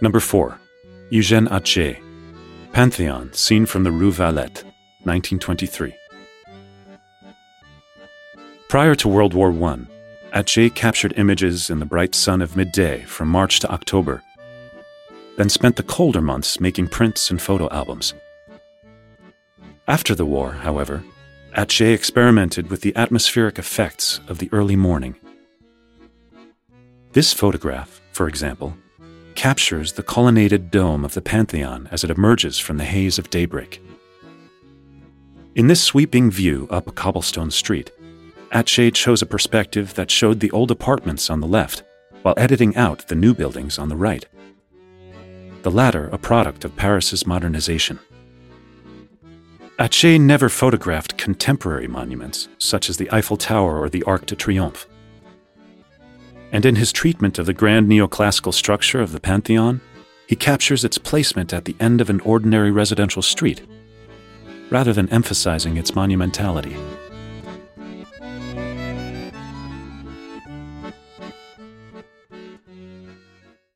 Number 4. Eugène Atget, Pantheon, seen from the Rue Valette, 1923. Prior to World War I, Atget captured images in the bright sun of midday from March to October, then spent the colder months making prints and photo albums. After the war, however, Atget experimented with the atmospheric effects of the early morning. This photograph, for example, captures the colonnaded dome of the Pantheon as it emerges from the haze of daybreak. In this sweeping view up a cobblestone street, Atget chose a perspective that showed the old apartments on the left, while editing out the new buildings on the right. The latter a product of Paris's modernization. Atget never photographed contemporary monuments, such as the Eiffel Tower or the Arc de Triomphe. And in his treatment of the grand neoclassical structure of the Pantheon, he captures its placement at the end of an ordinary residential street, rather than emphasizing its monumentality.